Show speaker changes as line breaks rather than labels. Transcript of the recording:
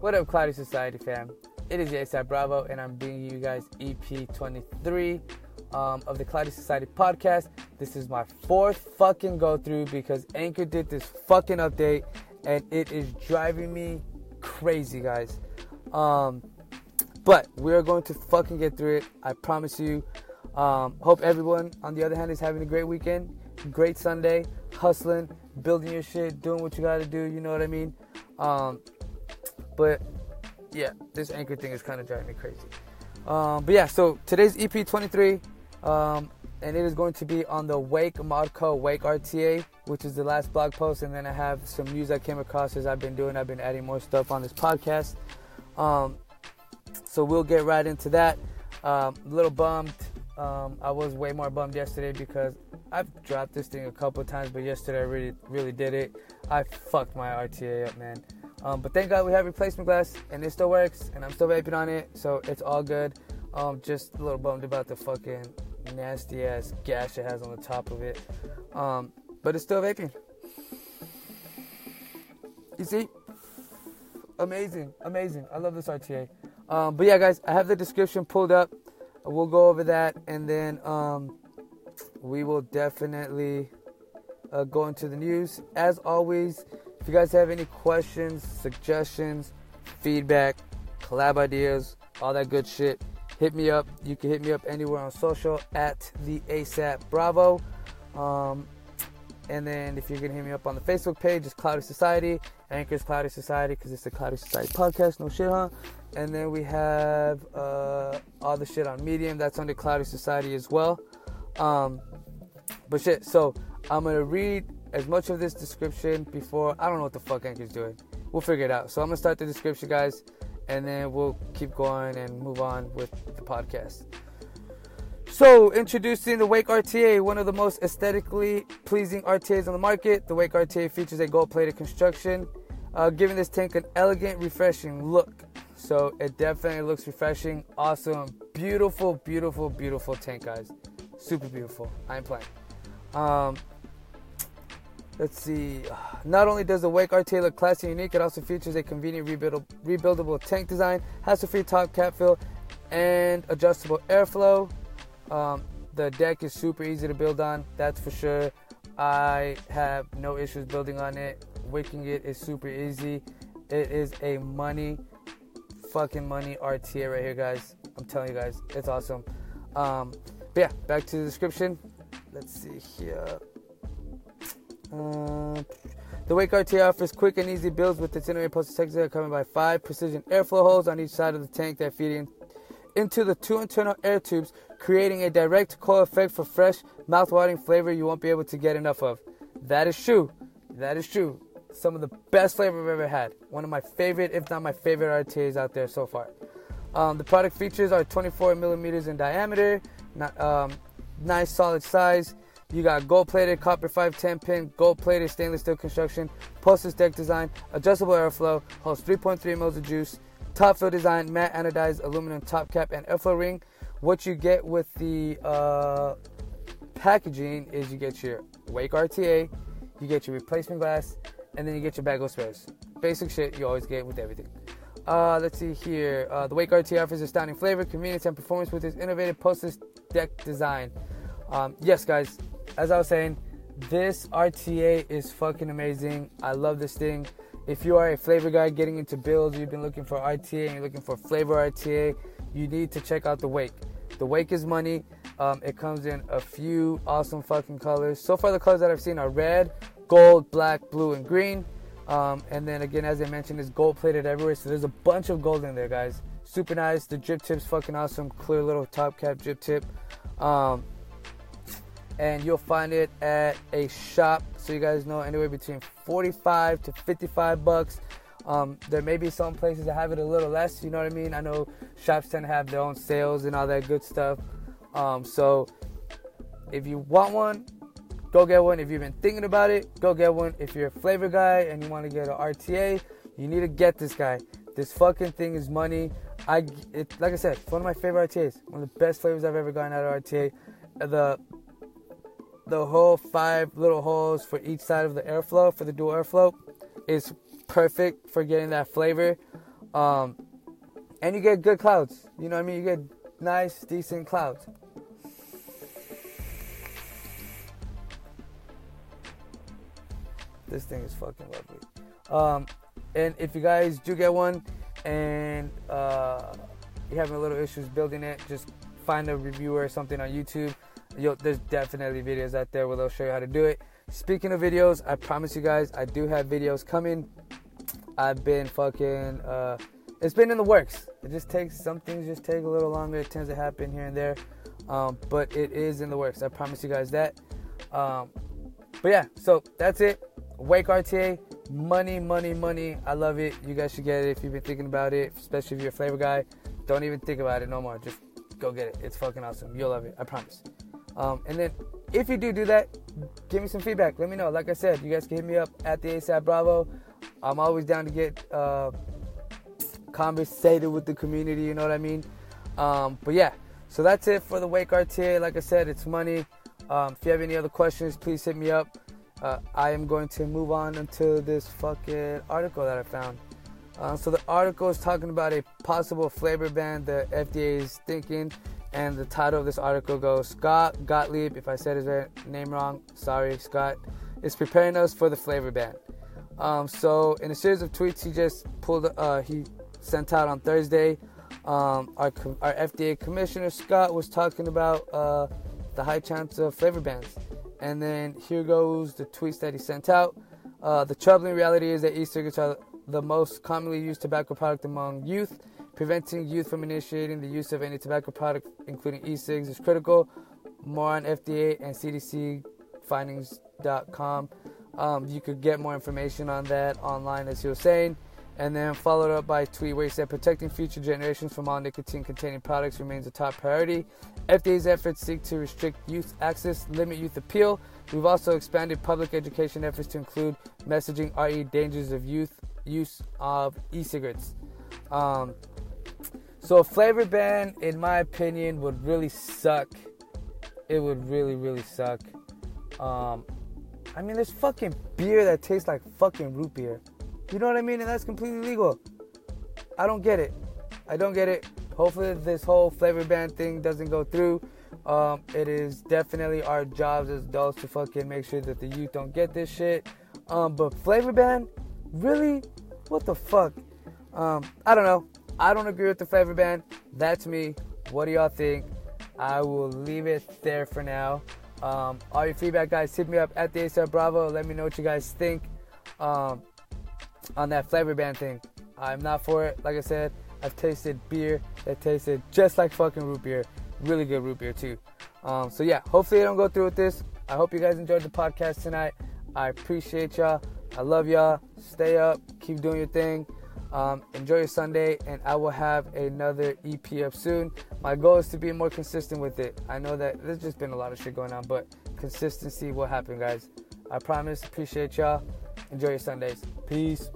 What up, Cloudy Society fam? It is ASAP Bravo, and I'm bringing you guys EP 23 um, of the Cloudy Society podcast. This is my fourth fucking go through because Anchor did this fucking update, and it is driving me crazy, guys. Um, but we are going to fucking get through it. I promise you. Um, hope everyone, on the other hand, is having a great weekend, great Sunday, hustling, building your shit, doing what you got to do. You know what I mean? Um, but yeah, this anchor thing is kind of driving me crazy. Um, but yeah, so today's EP 23, um, and it is going to be on the Wake Modco Wake RTA, which is the last blog post. And then I have some news I came across as I've been doing. I've been adding more stuff on this podcast. Um, so we'll get right into that. Um, a little bummed. Um, I was way more bummed yesterday because I've dropped this thing a couple times, but yesterday I really, really did it. I fucked my RTA up, man. Um, but thank God we have replacement glass and it still works and I'm still vaping on it, so it's all good. Um, just a little bummed about the fucking nasty ass gash it has on the top of it. Um, but it's still vaping. You see? Amazing, amazing. I love this RTA. Um, but yeah, guys, I have the description pulled up. We'll go over that and then um, we will definitely uh, go into the news. As always, if you guys have any questions, suggestions, feedback, collab ideas, all that good shit, hit me up. You can hit me up anywhere on social at the ASAP Bravo. Um, and then if you're gonna hit me up on the Facebook page, it's Cloudy Society. Anchor's Cloudy Society because it's the Cloudy Society podcast. No shit, huh? And then we have uh, all the shit on Medium. That's under Cloudy Society as well. Um, but shit, so I'm gonna read as much of this description before. I don't know what the fuck Anchor's doing. We'll figure it out. So I'm gonna start the description, guys, and then we'll keep going and move on with the podcast. So, introducing the Wake RTA, one of the most aesthetically pleasing RTAs on the market. The Wake RTA features a gold plated construction, uh, giving this tank an elegant, refreshing look. So, it definitely looks refreshing, awesome, beautiful, beautiful, beautiful tank, guys. Super beautiful. I ain't playing. Um, let's see. Not only does the Wake RTA look classy and unique, it also features a convenient rebuild- rebuildable tank design, hassle-free top cap fill, and adjustable airflow. Um, the deck is super easy to build on, that's for sure. I have no issues building on it. Wicking it is super easy. It is a money, fucking money RTA right here, guys. I'm telling you guys, it's awesome. Um, but yeah, back to the description. Let's see here. Uh, the Wake RTA offers quick and easy builds with its integrated posted texture accompanied by five precision airflow holes on each side of the tank that feed in, into the two internal air tubes, creating a direct coil effect for fresh, mouth-watering flavor you won't be able to get enough of. That is true. That is true. Some of the best flavor I've ever had. One of my favorite, if not my favorite RTAs out there so far. Um, the product features are 24 millimeters in diameter, not, um, nice solid size. You got gold plated copper 510 pin, gold plated stainless steel construction, postage deck design, adjustable airflow, holds 3.3 mils of juice, top fill design, matte anodized aluminum top cap and airflow ring. What you get with the uh, packaging is you get your Wake RTA, you get your replacement glass, and then you get your bag of spares. Basic shit you always get with everything. Uh, let's see here. Uh, the Wake RTA offers astounding flavor, convenience, and performance with its innovative postage deck design. Um, yes, guys, as I was saying, this RTA is fucking amazing. I love this thing. If you are a flavor guy getting into builds, you've been looking for RTA and you're looking for flavor RTA, you need to check out the Wake. The Wake is money. Um, it comes in a few awesome fucking colors. So far, the colors that I've seen are red, gold, black, blue, and green. Um, and then again, as I mentioned, it's gold plated everywhere. So there's a bunch of gold in there, guys. Super nice. The drip tip's fucking awesome. Clear little top cap drip tip. Um, and you'll find it at a shop. So you guys know anywhere between 45 to 55 bucks. Um, there may be some places that have it a little less. You know what I mean? I know shops tend to have their own sales and all that good stuff. Um, so if you want one, go get one. If you've been thinking about it, go get one. If you're a flavor guy and you want to get an RTA, you need to get this guy. This fucking thing is money. I, it, like I said, it's one of my favorite RTAs. One of the best flavors I've ever gotten out of RTA. The the whole five little holes for each side of the airflow for the dual airflow is perfect for getting that flavor. Um, and you get good clouds. You know what I mean? You get nice, decent clouds. This thing is fucking lovely. Um, and if you guys do get one and uh, you're having a little issues building it, just find a reviewer or something on YouTube. Yo, there's definitely videos out there where they'll show you how to do it. Speaking of videos, I promise you guys, I do have videos coming. I've been fucking. Uh, it's been in the works. It just takes some things just take a little longer. It tends to happen here and there, um, but it is in the works. I promise you guys that. Um, but yeah, so that's it. Wake RTA, money, money, money. I love it. You guys should get it if you've been thinking about it, especially if you're a flavor guy. Don't even think about it no more. Just go get it. It's fucking awesome. You'll love it. I promise. Um, and then if you do do that, give me some feedback. Let me know. Like I said, you guys can hit me up at the ASAP Bravo. I'm always down to get uh, conversated with the community. You know what I mean? Um, but yeah, so that's it for the Wake RTA. Like I said, it's money. Um, if you have any other questions, please hit me up. Uh, I am going to move on into this fucking article that I found. Uh, so the article is talking about a possible flavor ban the FDA is thinking, and the title of this article goes: Scott Gottlieb, if I said his name wrong, sorry, Scott, is preparing us for the flavor ban. Um, so in a series of tweets he just pulled, uh, he sent out on Thursday, um, our our FDA commissioner Scott was talking about uh, the high chance of flavor bans. And then here goes the tweets that he sent out. Uh, the troubling reality is that e-cigarettes are the most commonly used tobacco product among youth. Preventing youth from initiating the use of any tobacco product, including e-cigs, is critical. More on FDA and CDC findings.com. Um, you could get more information on that online, as he was saying. And then followed up by tweet where he said, protecting future generations from all nicotine containing products remains a top priority. FDA's efforts seek to restrict youth access, limit youth appeal. We've also expanded public education efforts to include messaging RE dangers of youth use of e-cigarettes. Um, so a flavor ban, in my opinion, would really suck. It would really, really suck. Um, I mean, there's fucking beer that tastes like fucking root beer. You know what I mean? And that's completely legal. I don't get it. I don't get it. Hopefully, this whole flavor ban thing doesn't go through. Um, it is definitely our jobs as adults to fucking make sure that the youth don't get this shit. Um, but flavor ban, really? What the fuck? Um, I don't know. I don't agree with the flavor ban. That's me. What do y'all think? I will leave it there for now. Um, all your feedback, guys, hit me up at the ASAP Bravo. Let me know what you guys think um, on that flavor ban thing. I'm not for it. Like I said, I've tasted beer that tasted just like fucking root beer. Really good root beer, too. Um, so, yeah, hopefully I don't go through with this. I hope you guys enjoyed the podcast tonight. I appreciate y'all. I love y'all. Stay up. Keep doing your thing. Um, enjoy your Sunday, and I will have another EP up soon. My goal is to be more consistent with it. I know that there's just been a lot of shit going on, but consistency will happen, guys. I promise. Appreciate y'all. Enjoy your Sundays. Peace.